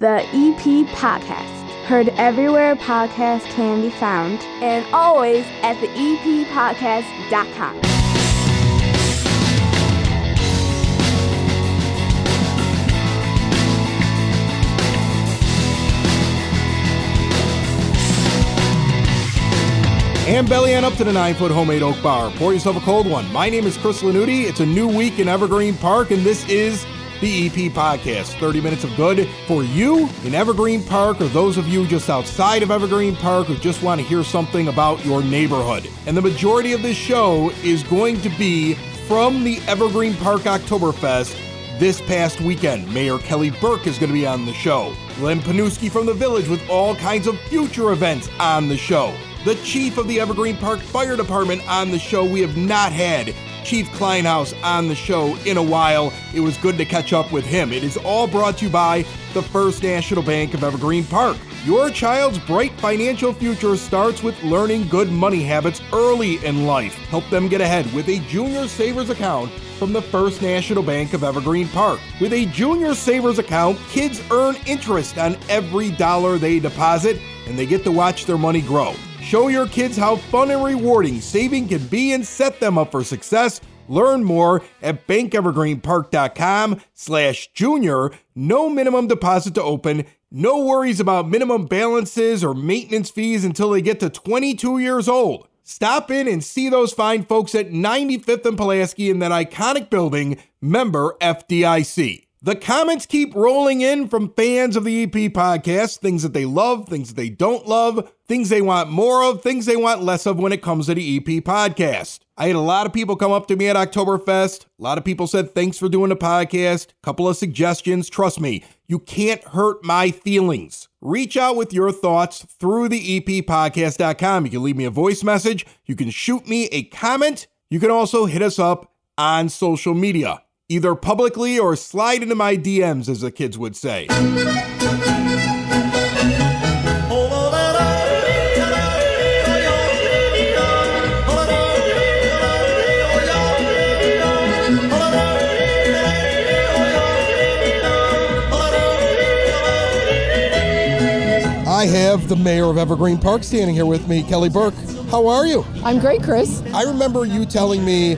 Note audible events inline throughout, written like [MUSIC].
The EP Podcast. Heard everywhere podcasts can be found, and always at the eppodcast.com. And belly on up to the nine foot homemade oak bar. Pour yourself a cold one. My name is Chris Lanuti. It's a new week in Evergreen Park, and this is the EP Podcast. 30 minutes of good for you in Evergreen Park, or those of you just outside of Evergreen Park who just want to hear something about your neighborhood. And the majority of this show is going to be from the Evergreen Park Oktoberfest this past weekend. Mayor Kelly Burke is going to be on the show. Glenn Pniewski from the Village with all kinds of future events on the show the chief of the Evergreen Park Fire Department on the show. We have not had Chief Kleinhaus on the show in a while. It was good to catch up with him. It is all brought to you by the First National Bank of Evergreen Park. Your child's bright financial future starts with learning good money habits early in life. Help them get ahead with a junior savers account from the First National Bank of Evergreen Park. With a junior savers account, kids earn interest on every dollar they deposit and they get to watch their money grow. Show your kids how fun and rewarding saving can be and set them up for success. Learn more at bankevergreenpark.com slash junior. No minimum deposit to open. No worries about minimum balances or maintenance fees until they get to 22 years old. Stop in and see those fine folks at 95th and Pulaski in that iconic building, member FDIC. The comments keep rolling in from fans of the EP podcast things that they love, things that they don't love, things they want more of, things they want less of when it comes to the EP podcast. I had a lot of people come up to me at Oktoberfest. A lot of people said, thanks for doing the podcast. Couple of suggestions. Trust me, you can't hurt my feelings. Reach out with your thoughts through the eppodcast.com. You can leave me a voice message. You can shoot me a comment. You can also hit us up on social media either publicly or slide into my DMs, as the kids would say. I have the mayor of Evergreen Park standing here with me, Kelly Burke. How are you? I'm great, Chris. I remember you telling me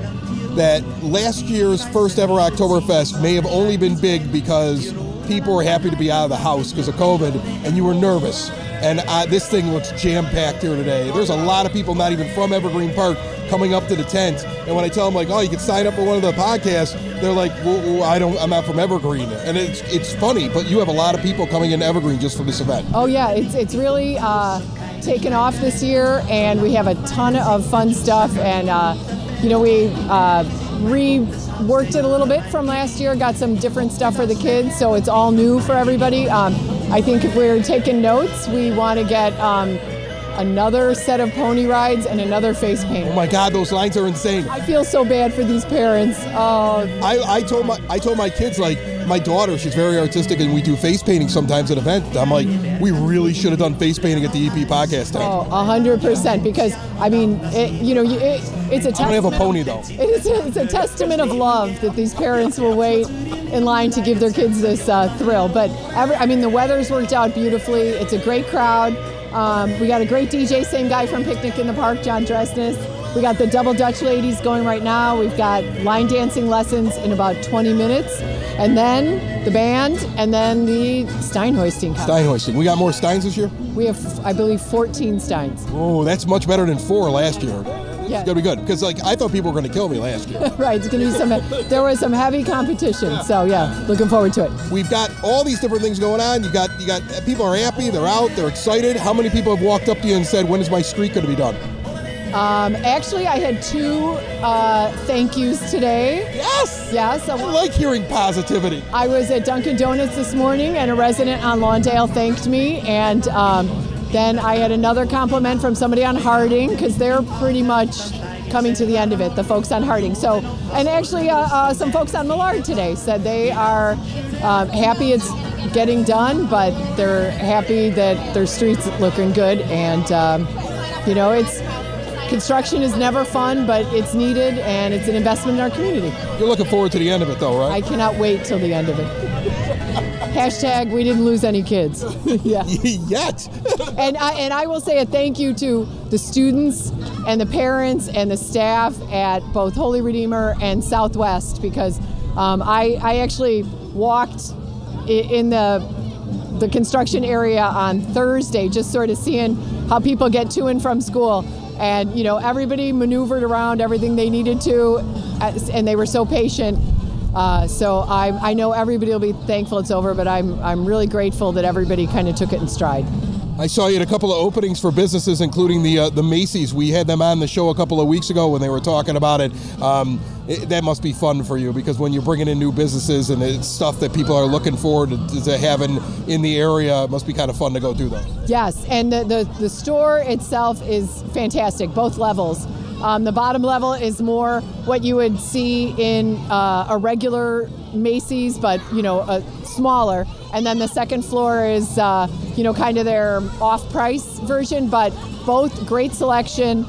that last year's first ever Oktoberfest may have only been big because people were happy to be out of the house because of COVID and you were nervous. And uh, this thing looks jam packed here today. There's a lot of people not even from Evergreen Park coming up to the tent. And when I tell them like, "Oh, you can sign up for one of the podcasts," they're like, well, well, "I don't. I'm not from Evergreen." And it's it's funny, but you have a lot of people coming in Evergreen just for this event. Oh yeah, it's it's really uh, taken off this year, and we have a ton of fun stuff. And uh, you know, we uh, reworked it a little bit from last year, got some different stuff for the kids, so it's all new for everybody. Um, I think if we're taking notes, we want to get um, another set of pony rides and another face paint. Oh my God, those lines are insane. I feel so bad for these parents. Oh. I, I told my I told my kids like my daughter, she's very artistic, and we do face painting sometimes at events. I'm like, we really should have done face painting at the EP podcast time. Oh, hundred percent. Because I mean, it, you know, it, it's a. I don't have a pony though. [LAUGHS] It's a, it's a testament of love that these parents will wait in line to give their kids this uh, thrill. But every, I mean, the weather's worked out beautifully. It's a great crowd. Um, we got a great DJ, same guy from Picnic in the Park, John Dresness. We got the Double Dutch ladies going right now. We've got line dancing lessons in about 20 minutes. And then the band, and then the Stein hoisting. Stein hoisting. We got more Steins this year? We have, I believe, 14 Steins. Oh, that's much better than four last year. Yeah. It's gonna be good because like I thought people were gonna kill me last year. [LAUGHS] right, it's gonna be some. There was some heavy competition, so yeah, looking forward to it. We've got all these different things going on. You got you got people are happy, they're out, they're excited. How many people have walked up to you and said, "When is my streak gonna be done?" Um, actually, I had two uh, thank yous today. Yes. Yes. I like hearing positivity. I was at Dunkin' Donuts this morning, and a resident on Lawndale thanked me, and um, then I had another compliment from somebody on Harding because they're pretty much coming to the end of it. The folks on Harding. So, and actually, uh, uh, some folks on Millard today said they are um, happy it's getting done, but they're happy that their streets looking good, and um, you know, it's construction is never fun, but it's needed and it's an investment in our community. You're looking forward to the end of it, though, right? I cannot wait till the end of it. [LAUGHS] Hashtag we didn't lose any kids. [LAUGHS] yeah. [LAUGHS] Yet. and I and I will say a thank you to the students and the parents and the staff at both Holy Redeemer and Southwest because um, I I actually walked in the the construction area on Thursday, just sort of seeing how people get to and from school. And you know, everybody maneuvered around everything they needed to, and they were so patient. Uh, so I, I know everybody will be thankful it's over, but I'm, I'm really grateful that everybody kind of took it in stride. I saw you at a couple of openings for businesses, including the uh, the Macy's. We had them on the show a couple of weeks ago when they were talking about it. Um, it that must be fun for you because when you're bringing in new businesses and it's stuff that people are looking forward to, to having in the area, it must be kind of fun to go do those. Yes, and the, the, the store itself is fantastic, both levels. Um, the bottom level is more what you would see in uh, a regular Macy's, but you know, a smaller. And then the second floor is, uh, you know, kind of their off-price version, but both great selection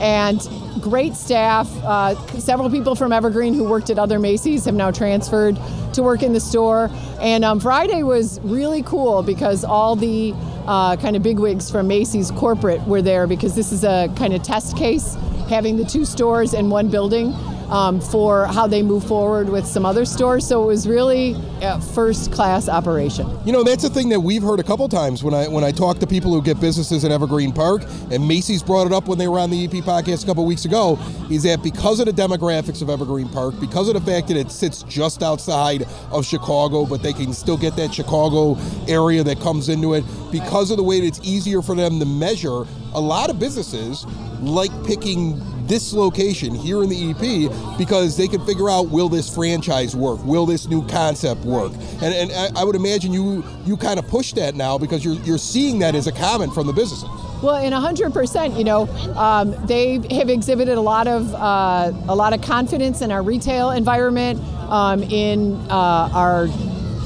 and great staff. Uh, several people from Evergreen who worked at other Macy's have now transferred to work in the store. And um, Friday was really cool because all the uh, kind of bigwigs from Macy's corporate were there because this is a kind of test case having the two stores in one building um, for how they move forward with some other stores. So it was really a first class operation. You know, that's a thing that we've heard a couple times when I when I talk to people who get businesses in Evergreen Park, and Macy's brought it up when they were on the EP podcast a couple weeks ago, is that because of the demographics of Evergreen Park, because of the fact that it sits just outside of Chicago, but they can still get that Chicago area that comes into it, because of the way that it's easier for them to measure, a lot of businesses like picking this location here in the EP because they can figure out will this franchise work? Will this new concept work? And, and I would imagine you you kind of push that now because you're, you're seeing that as a comment from the businesses. Well, in 100%, you know, um, they have exhibited a lot of uh, a lot of confidence in our retail environment, um, in uh, our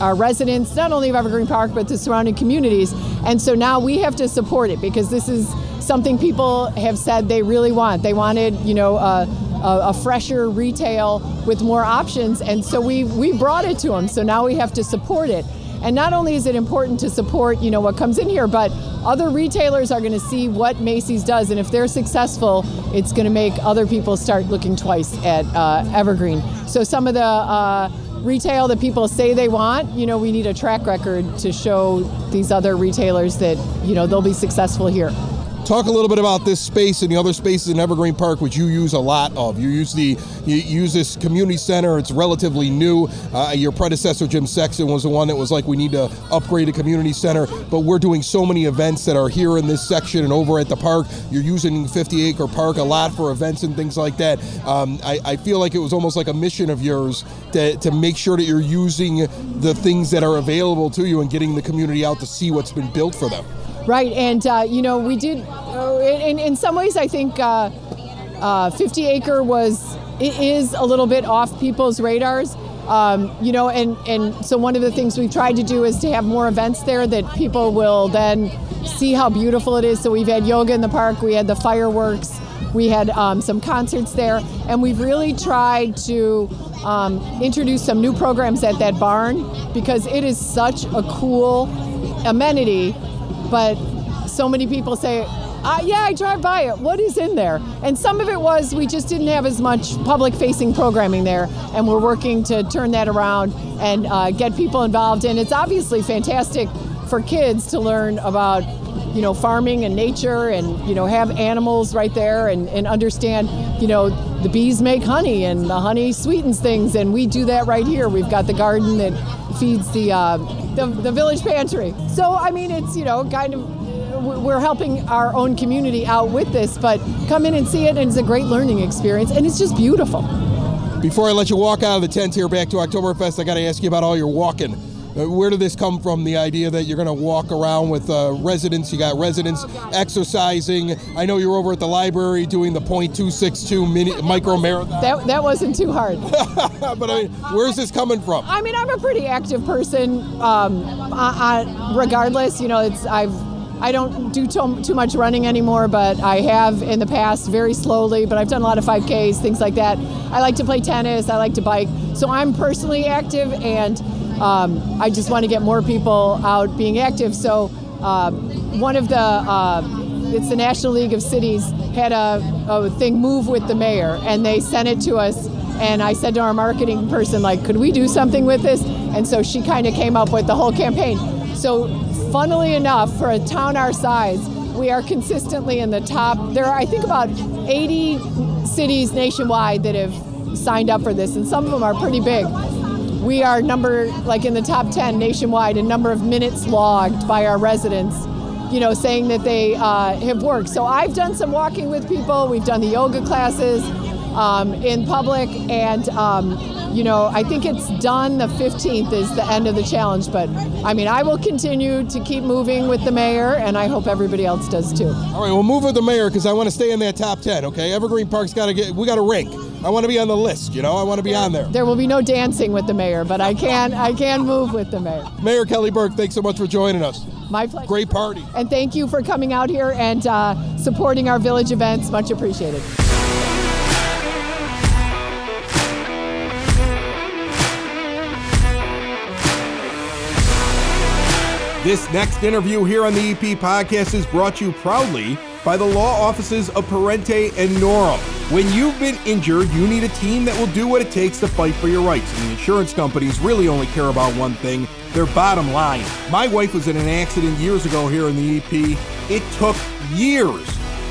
our residents, not only of Evergreen Park but the surrounding communities. And so now we have to support it because this is something people have said they really want. They wanted, you know, a, a, a, fresher retail with more options, and so we we brought it to them. So now we have to support it. And not only is it important to support, you know, what comes in here, but other retailers are going to see what Macy's does, and if they're successful, it's going to make other people start looking twice at uh, Evergreen. So some of the uh, retail that people say they want, you know, we need a track record to show these other retailers that, you know, they'll be successful here. Talk a little bit about this space and the other spaces in Evergreen Park, which you use a lot of. You use the you use this community center. It's relatively new. Uh, your predecessor, Jim Sexton, was the one that was like, we need to upgrade a community center. But we're doing so many events that are here in this section and over at the park. You're using 50 Acre Park a lot for events and things like that. Um, I, I feel like it was almost like a mission of yours to, to make sure that you're using the things that are available to you and getting the community out to see what's been built for them. Right, and uh, you know, we did. Uh, in, in some ways, I think uh, uh 50 Acre was it is a little bit off people's radars. Um, you know, and and so one of the things we've tried to do is to have more events there that people will then see how beautiful it is. So we've had yoga in the park, we had the fireworks, we had um, some concerts there, and we've really tried to um, introduce some new programs at that barn because it is such a cool amenity but so many people say, uh, yeah, I drive by it. What is in there? And some of it was we just didn't have as much public facing programming there, and we're working to turn that around and uh, get people involved. And it's obviously fantastic for kids to learn about you know farming and nature and you know have animals right there and, and understand you know the bees make honey and the honey sweetens things and we do that right here we've got the garden that feeds the uh, the, the village pantry. So, I mean, it's, you know, kind of, we're helping our own community out with this, but come in and see it, and it's a great learning experience, and it's just beautiful. Before I let you walk out of the tent here back to Oktoberfest, I got to ask you about all your walking. Uh, where did this come from? The idea that you're going to walk around with uh, residents. You got residents exercising. I know you're over at the library doing the .262 mini micro marathon. That, that wasn't too hard. [LAUGHS] but I mean, where's this coming from? I mean, I'm a pretty active person. Um, I, I, regardless, you know, it's I've I don't do too, too much running anymore, but I have in the past very slowly. But I've done a lot of 5Ks, things like that. I like to play tennis. I like to bike. So I'm personally active and um, I just want to get more people out being active. So uh, one of the uh, it's the National League of Cities had a, a thing move with the mayor, and they sent it to us. And I said to our marketing person, like, could we do something with this? And so she kind of came up with the whole campaign. So, funnily enough, for a town our size, we are consistently in the top. There are, I think, about 80 cities nationwide that have signed up for this, and some of them are pretty big. We are number, like in the top 10 nationwide, in number of minutes logged by our residents, you know, saying that they uh, have worked. So I've done some walking with people, we've done the yoga classes um, in public, and um, you know, I think it's done. The 15th is the end of the challenge, but I mean, I will continue to keep moving with the mayor, and I hope everybody else does too. All right, we'll move with the mayor because I want to stay in that top 10. Okay, Evergreen Park's got to get. We got to rank. I want to be on the list. You know, I want to be on there. There will be no dancing with the mayor, but I can I can move with the mayor. Mayor Kelly Burke, thanks so much for joining us. My pleasure. Great party. And thank you for coming out here and uh, supporting our village events. Much appreciated. This next interview here on the EP podcast is brought to you proudly by the law offices of Parente and Norem. When you've been injured, you need a team that will do what it takes to fight for your rights. And the insurance companies really only care about one thing their bottom line. My wife was in an accident years ago here in the EP. It took years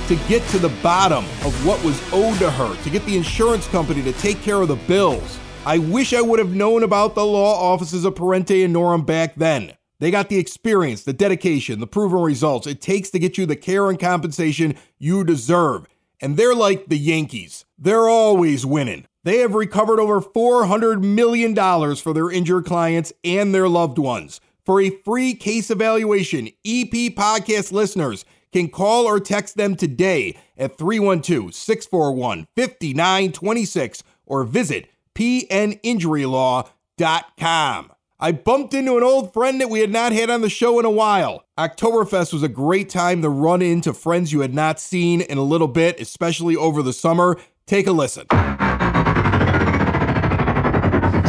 to get to the bottom of what was owed to her, to get the insurance company to take care of the bills. I wish I would have known about the law offices of Parente and Norem back then. They got the experience, the dedication, the proven results it takes to get you the care and compensation you deserve. And they're like the Yankees. They're always winning. They have recovered over $400 million for their injured clients and their loved ones. For a free case evaluation, EP podcast listeners can call or text them today at 312 641 5926 or visit pninjurylaw.com. I bumped into an old friend that we had not had on the show in a while. Oktoberfest was a great time to run into friends you had not seen in a little bit, especially over the summer. Take a listen.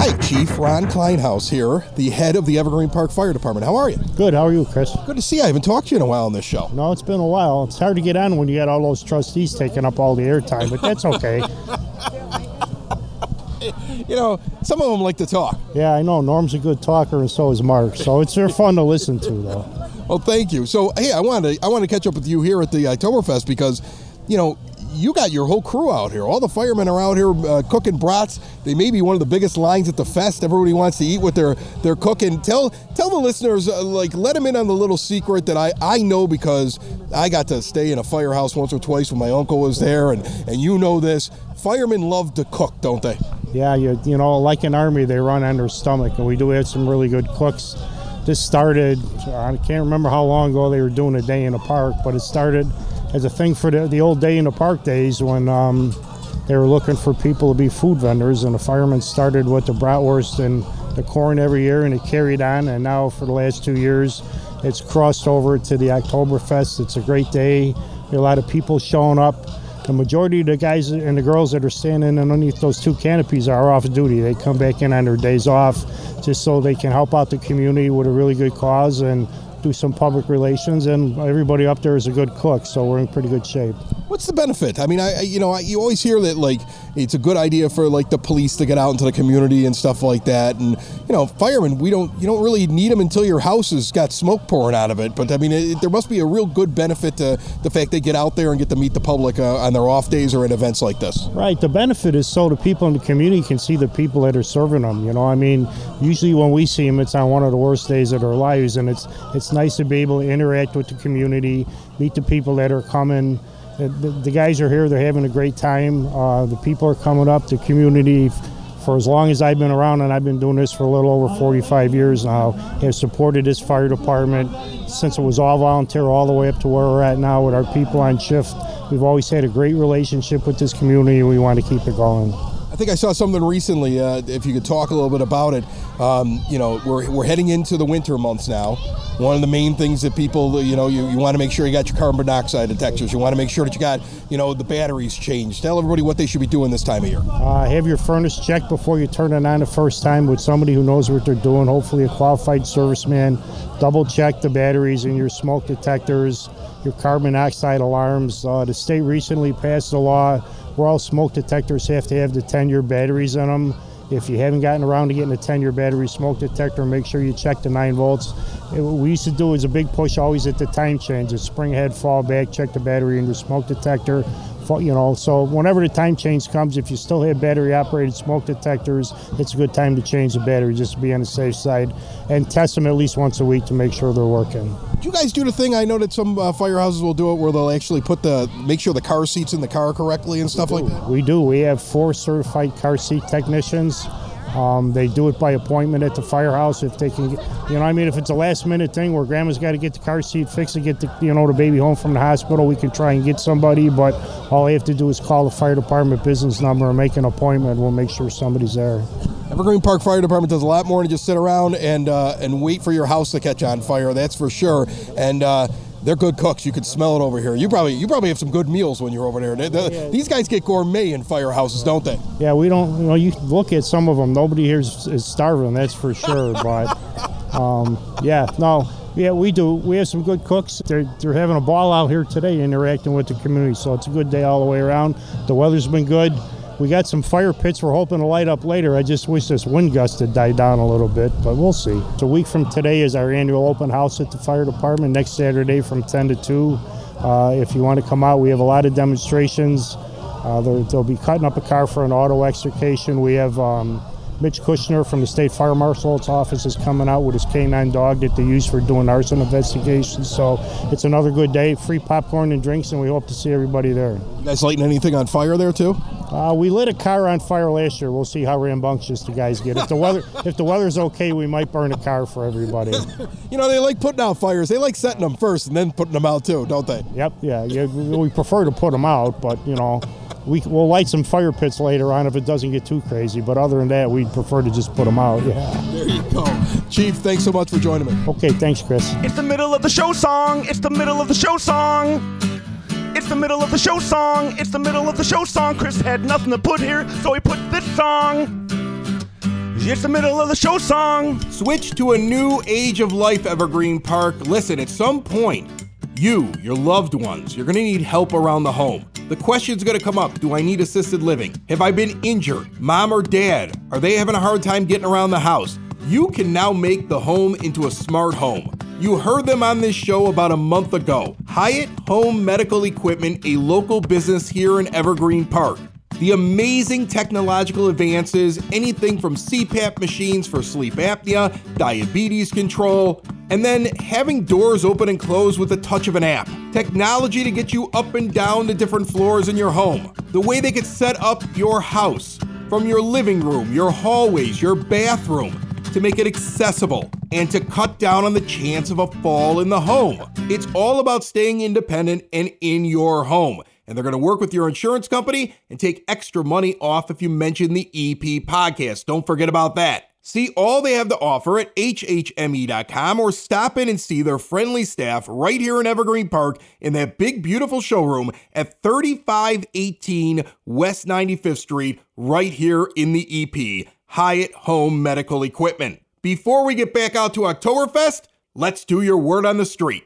Hi, Chief Ron Kleinhaus here, the head of the Evergreen Park Fire Department. How are you? Good. How are you, Chris? Good to see you. I haven't talked to you in a while on this show. No, it's been a while. It's hard to get on when you got all those trustees taking up all the airtime, but that's okay. [LAUGHS] you know, some of them like to talk. Yeah, I know. Norm's a good talker, and so is Mark. So it's they're fun to listen to, though. Well, thank you. So, hey, I wanted to, I wanted to catch up with you here at the Oktoberfest because, you know, you got your whole crew out here. All the firemen are out here uh, cooking brats. They may be one of the biggest lines at the fest. Everybody wants to eat what they're they're cooking. Tell tell the listeners, uh, like, let them in on the little secret that I, I know because I got to stay in a firehouse once or twice when my uncle was there, and and you know this. Firemen love to cook, don't they? Yeah, you you know, like an army, they run on their stomach, and we do have some really good cooks. This started, I can't remember how long ago they were doing a day in the park, but it started as a thing for the, the old day in the park days when um, they were looking for people to be food vendors, and the firemen started with the bratwurst and the corn every year, and it carried on. And now for the last two years, it's crossed over to the Oktoberfest. It's a great day. A lot of people showing up. The majority of the guys and the girls that are standing underneath those two canopies are off duty. They come back in on their days off just so they can help out the community with a really good cause and do some public relations, and everybody up there is a good cook, so we're in pretty good shape. What's the benefit? I mean, I you know I, you always hear that like it's a good idea for like the police to get out into the community and stuff like that, and you know firemen we don't you don't really need them until your house has got smoke pouring out of it. But I mean, it, there must be a real good benefit to the fact they get out there and get to meet the public uh, on their off days or at events like this. Right. The benefit is so the people in the community can see the people that are serving them. You know, I mean, usually when we see them, it's on one of the worst days of their lives, and it's it's nice to be able to interact with the community, meet the people that are coming. The, the, the guys are here; they're having a great time. Uh, the people are coming up. The community, for as long as I've been around, and I've been doing this for a little over 45 years now, have supported this fire department since it was all volunteer, all the way up to where we're at now with our people on shift. We've always had a great relationship with this community, and we want to keep it going. I think I saw something recently. Uh, if you could talk a little bit about it, um, you know, we're, we're heading into the winter months now. One of the main things that people, you know, you, you want to make sure you got your carbon monoxide detectors. You want to make sure that you got, you know, the batteries changed. Tell everybody what they should be doing this time of year. Uh, have your furnace checked before you turn it on the first time with somebody who knows what they're doing, hopefully a qualified serviceman. Double check the batteries and your smoke detectors, your carbon monoxide alarms. Uh, the state recently passed a law all smoke detectors have to have the 10 year batteries in them. If you haven't gotten around to getting a 10 year battery smoke detector, make sure you check the 9 volts. It, what we used to do is a big push always at the time change. A spring ahead, fall back, check the battery in the smoke detector. You know, so whenever the time change comes, if you still have battery operated smoke detectors, it's a good time to change the battery just to be on the safe side and test them at least once a week to make sure they're working. Do you guys do the thing? I know that some uh, firehouses will do it where they'll actually put the make sure the car seats in the car correctly and stuff like that. We do. We have four certified car seat technicians. Um, they do it by appointment at the firehouse if they can. Get, you know, I mean, if it's a last minute thing where grandma's got to get the car seat fixed to get the you know the baby home from the hospital, we can try and get somebody. But all they have to do is call the fire department business number and make an appointment. We'll make sure somebody's there. Evergreen Park Fire Department does a lot more than just sit around and uh, and wait for your house to catch on fire. That's for sure. And uh, they're good cooks. You can smell it over here. You probably you probably have some good meals when you're over there. They, they, yeah. These guys get gourmet in firehouses, don't they? Yeah, we don't. You know, you look at some of them. Nobody here is, is starving. That's for sure. [LAUGHS] but um, yeah, no. Yeah, we do. We have some good cooks. They're, they're having a ball out here today interacting with the community, so it's a good day all the way around. The weather's been good. We got some fire pits we're hoping to light up later. I just wish this wind gust had died down a little bit, but we'll see. So a week from today is our annual open house at the fire department. Next Saturday from 10 to 2. Uh, if you want to come out, we have a lot of demonstrations. Uh, they'll be cutting up a car for an auto extrication. We have um, Mitch Kushner from the State Fire Marshal's office is coming out with his canine dog that they use for doing arson investigations. So it's another good day. Free popcorn and drinks, and we hope to see everybody there. You guys lighting anything on fire there too? Uh, we lit a car on fire last year. We'll see how rambunctious the guys get. If the weather [LAUGHS] if the weather's okay, we might burn a car for everybody. [LAUGHS] you know, they like putting out fires. They like setting them first and then putting them out too, don't they? Yep. Yeah. yeah we prefer to put them out, but you know we, will light some fire pits later on if it doesn't get too crazy. But other than that, we'd prefer to just put them out. Yeah. There you go. Chief, thanks so much for joining me. Okay, thanks, Chris. It's the middle of the show song. It's the middle of the show song. It's the middle of the show song. It's the middle of the show song. Chris had nothing to put here, so he put this song. It's the middle of the show song. Switch to a new age of life, Evergreen Park. Listen, at some point, you, your loved ones, you're going to need help around the home. The question's going to come up Do I need assisted living? Have I been injured? Mom or dad? Are they having a hard time getting around the house? You can now make the home into a smart home. You heard them on this show about a month ago. Hyatt Home Medical Equipment, a local business here in Evergreen Park. The amazing technological advances, anything from CPAP machines for sleep apnea, diabetes control, and then having doors open and close with the touch of an app. Technology to get you up and down the different floors in your home. The way they could set up your house from your living room, your hallways, your bathroom to make it accessible and to cut down on the chance of a fall in the home. It's all about staying independent and in your home and they're going to work with your insurance company and take extra money off if you mention the EP podcast. Don't forget about that. See all they have to offer at HHME.com or stop in and see their friendly staff right here in Evergreen Park in that big, beautiful showroom at 3518 West 95th Street, right here in the EP, Hyatt Home Medical Equipment. Before we get back out to Oktoberfest, let's do your word on the street.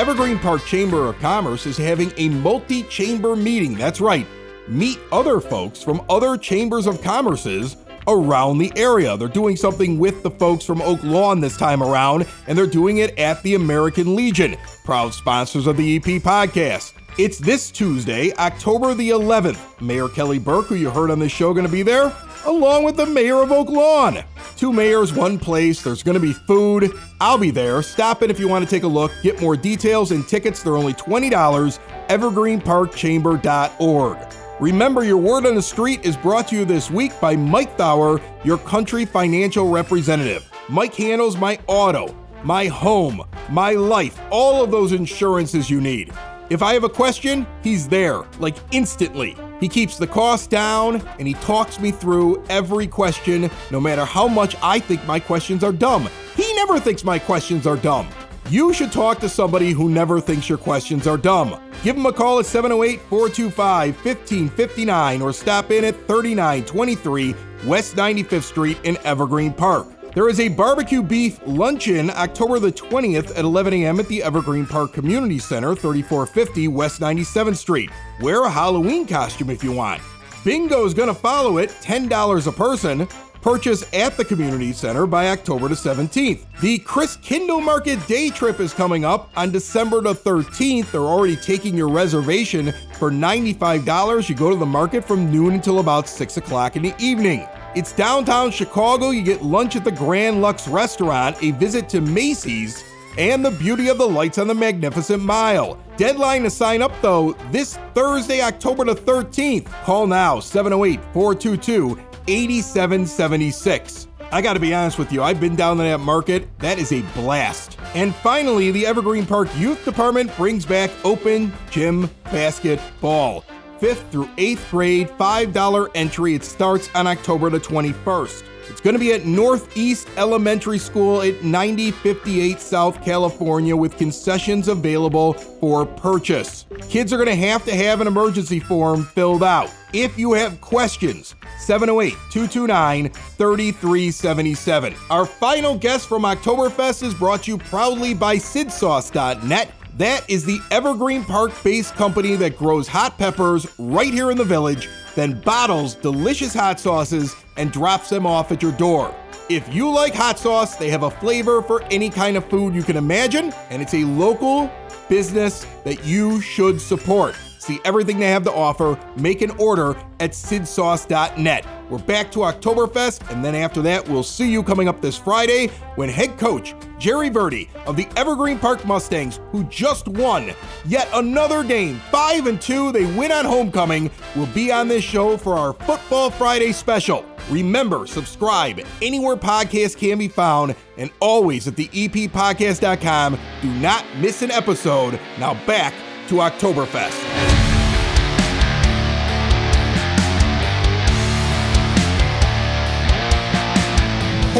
Evergreen Park Chamber of Commerce is having a multi chamber meeting. That's right, meet other folks from other chambers of commerces around the area. They're doing something with the folks from Oak Lawn this time around, and they're doing it at the American Legion, proud sponsors of the EP podcast. It's this Tuesday, October the 11th. Mayor Kelly Burke, who you heard on this show, going to be there, along with the mayor of Oak Lawn. Two mayors, one place. There's going to be food. I'll be there. Stop in if you want to take a look. Get more details and tickets. They're only $20. EvergreenParkChamber.org. Remember, your word on the street is brought to you this week by Mike Thauer, your country financial representative. Mike handles my auto, my home, my life, all of those insurances you need. If I have a question, he's there, like instantly. He keeps the cost down and he talks me through every question, no matter how much I think my questions are dumb. He never thinks my questions are dumb. You should talk to somebody who never thinks your questions are dumb. Give him a call at 708 425 1559 or stop in at 3923 West 95th Street in Evergreen Park. There is a barbecue beef luncheon October the 20th at 11 a.m. at the Evergreen Park Community Center, 3450 West 97th Street. Wear a Halloween costume if you want. Bingo is going to follow it, $10 a person. Purchase at the community center by October the 17th. The Christkindlmarket Day Trip is coming up on December the 13th. They're already taking your reservation for $95. You go to the market from noon until about 6 o'clock in the evening. It's downtown Chicago. You get lunch at the Grand Lux restaurant, a visit to Macy's, and the beauty of the lights on the Magnificent Mile. Deadline to sign up, though, this Thursday, October the 13th. Call now 708 422 8776. I gotta be honest with you, I've been down to that market. That is a blast. And finally, the Evergreen Park Youth Department brings back open gym basketball. 5th through 8th grade, $5 entry. It starts on October the 21st. It's going to be at Northeast Elementary School at 9058 South California with concessions available for purchase. Kids are going to have to have an emergency form filled out. If you have questions, 708 229 3377. Our final guest from Oktoberfest is brought to you proudly by SidSauce.net. That is the Evergreen Park based company that grows hot peppers right here in the village, then bottles delicious hot sauces and drops them off at your door. If you like hot sauce, they have a flavor for any kind of food you can imagine, and it's a local business that you should support. See everything they have to offer, make an order at sidsauce.net. We're back to Oktoberfest, and then after that, we'll see you coming up this Friday when head coach Jerry Verdi of the Evergreen Park Mustangs, who just won yet another game, 5 and 2, they win on homecoming, will be on this show for our Football Friday special. Remember, subscribe anywhere podcasts can be found and always at the eppodcast.com. Do not miss an episode. Now back to Oktoberfest.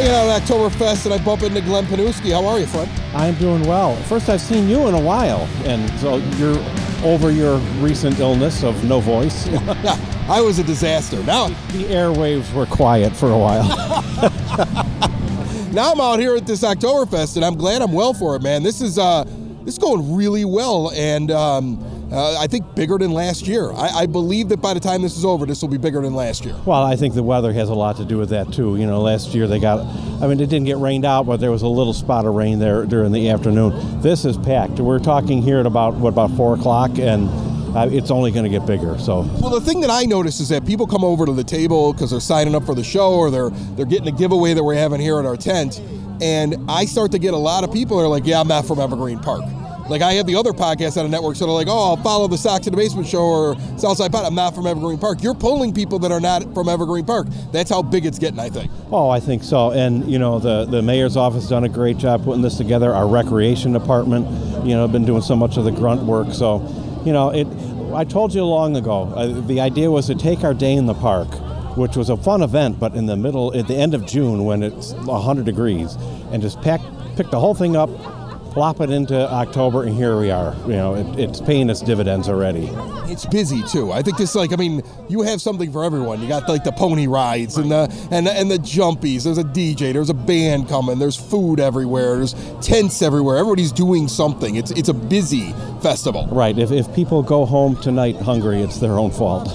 Hanging out at Oktoberfest, and I bump into Glenn Pniewski. How are you, friend? I'm doing well. First, I've seen you in a while, and so you're over your recent illness of no voice. [LAUGHS] yeah, I was a disaster. Now the airwaves were quiet for a while. [LAUGHS] [LAUGHS] now I'm out here at this Oktoberfest, and I'm glad I'm well for it, man. This is uh, this is going really well, and um, uh, I think bigger than last year. I, I, believe that by the time this is over, this will be bigger than last year. Well, I think the weather has a lot to do with that too. You know, last year they got, I mean, it didn't get rained out, but there was a little spot of rain there during the afternoon. This is packed. We're talking here at about what about four o'clock, and uh, it's only going to get bigger. So, well, the thing that I notice is that people come over to the table because they're signing up for the show or they're they're getting a giveaway that we're having here at our tent, and I start to get a lot of people that are like, "Yeah, I'm not from Evergreen Park." Like I have the other podcasts on a network, so they're like, oh, I'll follow the Sox in the Basement show or Southside Pod. I'm not from Evergreen Park. You're pulling people that are not from Evergreen Park. That's how big it's getting, I think. Oh, I think so. And you know, the the mayor's office done a great job putting this together. Our recreation department, you know, been doing so much of the grunt work. So, you know, it. I told you long ago. Uh, the idea was to take our day in the park which was a fun event, but in the middle, at the end of June when it's 100 degrees, and just pack, pick the whole thing up, plop it into October, and here we are. You know, it, it's paying its dividends already. It's busy too. I think this, like, I mean, you have something for everyone. You got like the pony rides and the and the, and the jumpies. There's a DJ. There's a band coming. There's food everywhere. There's tents everywhere. Everybody's doing something. It's it's a busy festival. Right. If if people go home tonight hungry, it's their own fault.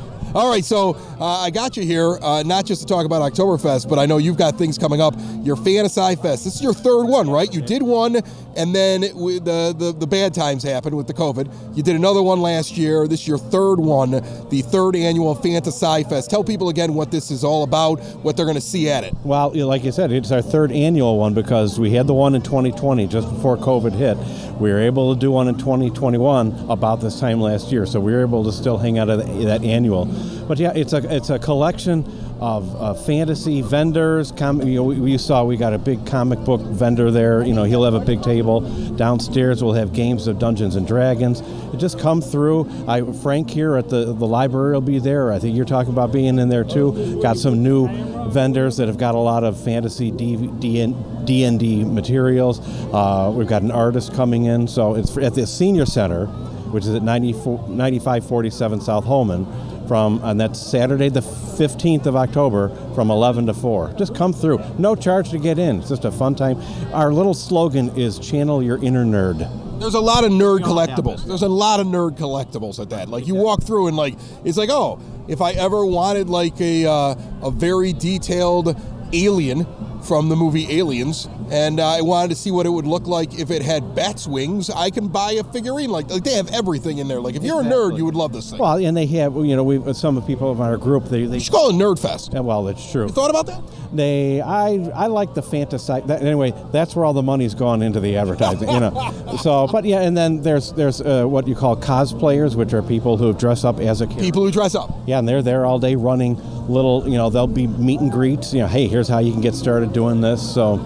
[LAUGHS] [LAUGHS] All right, so uh, I got you here, uh, not just to talk about Oktoberfest, but I know you've got things coming up. Your FantiSciFest. This is your third one, right? You did one, and then the, the the bad times happened with the COVID. You did another one last year. This is your third one, the third annual FantiSciFest. Tell people again what this is all about, what they're going to see at it. Well, like you said, it's our third annual one because we had the one in 2020 just before COVID hit. We were able to do one in 2021 about this time last year, so we were able to still hang out at that annual. But yeah, it's a it's a collection of uh, fantasy vendors. Com- you know, we, we saw we got a big comic book vendor there. You know, he'll have a big table downstairs. We'll have games of Dungeons and Dragons. It just come through. I Frank here at the the library will be there. I think you're talking about being in there too. Got some new vendors that have got a lot of fantasy D and D materials. Uh, we've got an artist coming in, so it's at the senior center, which is at 94, 9547 South Holman from, and that's Saturday the 15th of October from 11 to 4. Just come through. No charge to get in. It's just a fun time. Our little slogan is channel your inner nerd. There's a lot of nerd collectibles. There's a lot of nerd collectibles at that. Like you walk through and like it's like, oh, if I ever wanted like a uh, a very detailed alien from the movie Aliens, and uh, I wanted to see what it would look like if it had bat's wings. I can buy a figurine like like they have everything in there. Like if you're a nerd, you would love this thing. Well, and they have you know we some of the people of our group they they you should call it Nerd Fest. Yeah, well, that's true. You thought about that? They I I like the fantasy. That, anyway, that's where all the money's gone into the advertising. you know, [LAUGHS] so but yeah, and then there's there's uh, what you call cosplayers, which are people who dress up as a character. People who dress up. Yeah, and they're there all day running little. You know, they'll be meet and greets. You know, hey, here's how you can get started doing this. So.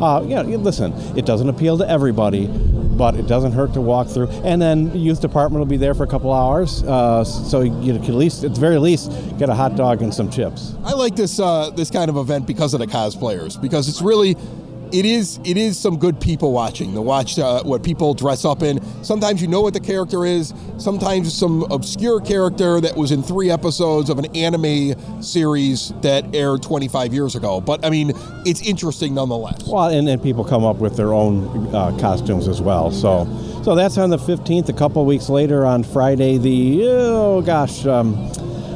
Uh, you know, listen, it doesn't appeal to everybody, but it doesn't hurt to walk through. And then the youth department will be there for a couple hours, uh, so you can at least, at the very least, get a hot dog and some chips. I like this uh, this kind of event because of the cosplayers, because it's really it is it is some good people watching to watch uh, what people dress up in. Sometimes you know what the character is. Sometimes some obscure character that was in three episodes of an anime series that aired 25 years ago. But I mean, it's interesting nonetheless. Well, and then people come up with their own uh, costumes as well. So, so that's on the 15th. A couple weeks later, on Friday, the oh gosh. Um,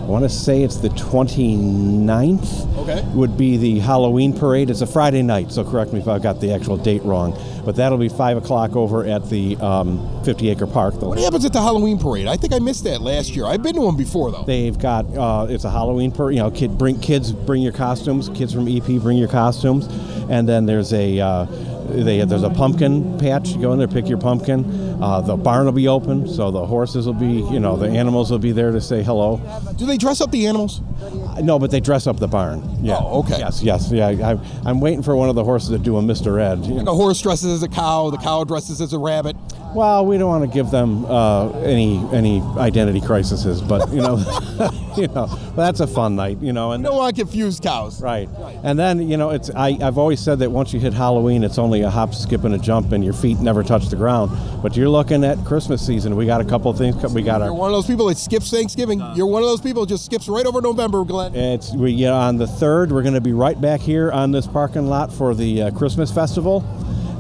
want to say it's the 29th. Okay. Would be the Halloween parade. It's a Friday night, so correct me if I got the actual date wrong. But that'll be 5 o'clock over at the um, 50 Acre Park. What happens at the Halloween parade? I think I missed that last year. I've been to one before, though. They've got, uh, it's a Halloween parade. You know, kid, bring kids, bring your costumes. Kids from EP, bring your costumes. And then there's a, uh, they, there's a pumpkin patch. You go in there, pick your pumpkin. Uh, the barn will be open, so the horses will be, you know, the animals will be there to say hello. Do they dress up the animals? Uh, no, but they dress up the barn. Yeah. Oh, okay. Yes, yes, yeah. I, I'm waiting for one of the horses to do a Mr. Ed. Like a horse dresses as a cow, the cow dresses as a rabbit. Well, we don't want to give them uh, any any identity crises, but you know, [LAUGHS] you know, that's a fun night, you know. And you don't want confused cows, right? And then you know, it's I, I've always said that once you hit Halloween, it's only a hop, skip, and a jump, and your feet never touch the ground. But you're looking at Christmas season. We got a couple of things. We got our. You're one of those people that skips Thanksgiving. You're one of those people that just skips right over November, Glenn. It's we you know, on the third. We're going to be right back here on this parking lot for the uh, Christmas festival,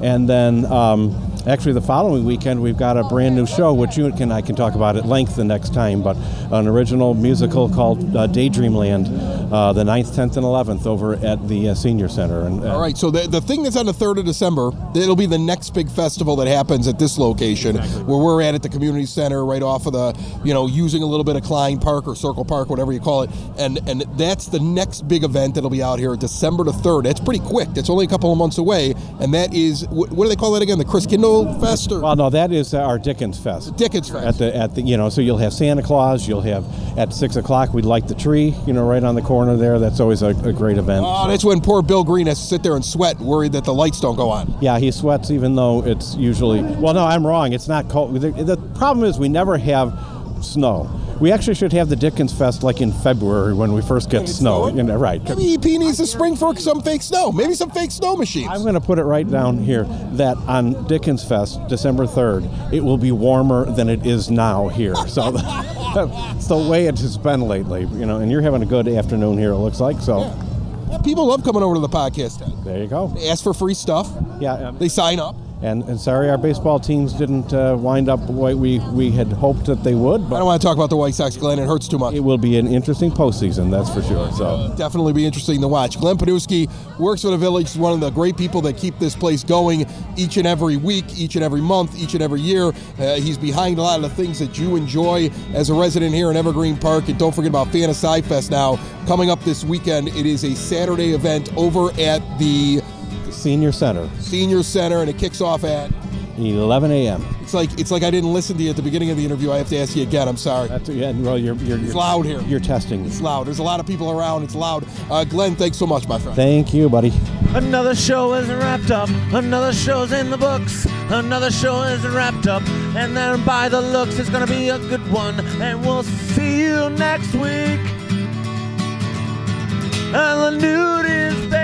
and then. Um, actually the following weekend we've got a brand new show which you can I can talk about at length the next time but an original musical called uh, Daydreamland uh, the 9th 10th and 11th over at the uh, senior center and all right so the, the thing that's on the 3rd of December it'll be the next big festival that happens at this location exactly. where we're at at the community center right off of the you know using a little bit of Klein Park or Circle Park whatever you call it and and that's the next big event that'll be out here December the 3rd that's pretty quick that's only a couple of months away and that is what, what do they call that again the Christkindl Fest? Or? Well, no, that is our Dickens Fest. Dickens Fest. At the at the you know, so you'll have Santa Claus. You'll have at six o'clock we'd light the tree. You know, right on the corner there. That's always a, a great event. Oh, so. that's when poor Bill Green has to sit there and sweat, worried that the lights don't go on. Yeah, he sweats even though it's usually. Well, no, I'm wrong. It's not cold. The, the problem is we never have snow. We actually should have the Dickens Fest like in February when we first get snow. You know, right. Maybe EP needs to spring for some fake snow. Maybe some fake snow machines. I'm going to put it right down here that on Dickens Fest, December 3rd, it will be warmer than it is now here. So [LAUGHS] that's the way it has been lately. You know, and you're having a good afternoon here. It looks like so. Yeah. Yeah, people love coming over to the podcast. There you go. They ask for free stuff. Yeah. Um, they sign up. And, and sorry our baseball teams didn't uh, wind up the way we, we had hoped that they would. But I don't want to talk about the White Sox, Glenn. It hurts too much. it will be an interesting postseason, that's for sure. So definitely be interesting to watch. Glenn Pniewski works for the Village. He's one of the great people that keep this place going each and every week, each and every month, each and every year. Uh, he's behind a lot of the things that you enjoy as a resident here in Evergreen Park. And don't forget about FantiSciFest now coming up this weekend. It is a Saturday event over at the senior center, Senior Center, and it kicks off at. 11 a.m. It's like it's like I didn't listen to you at the beginning of the interview. I have to ask you again. I'm sorry. That's, yeah, well, you're, you're, It's you're loud here. You're testing. It's loud. There's a lot of people around. It's loud. Uh, Glenn, thanks so much, my friend. Thank you, buddy. Another show isn't wrapped up. Another show's in the books. Another show isn't wrapped up. And then by the looks, it's gonna be a good one. And we'll see you next week. And the nude is basement.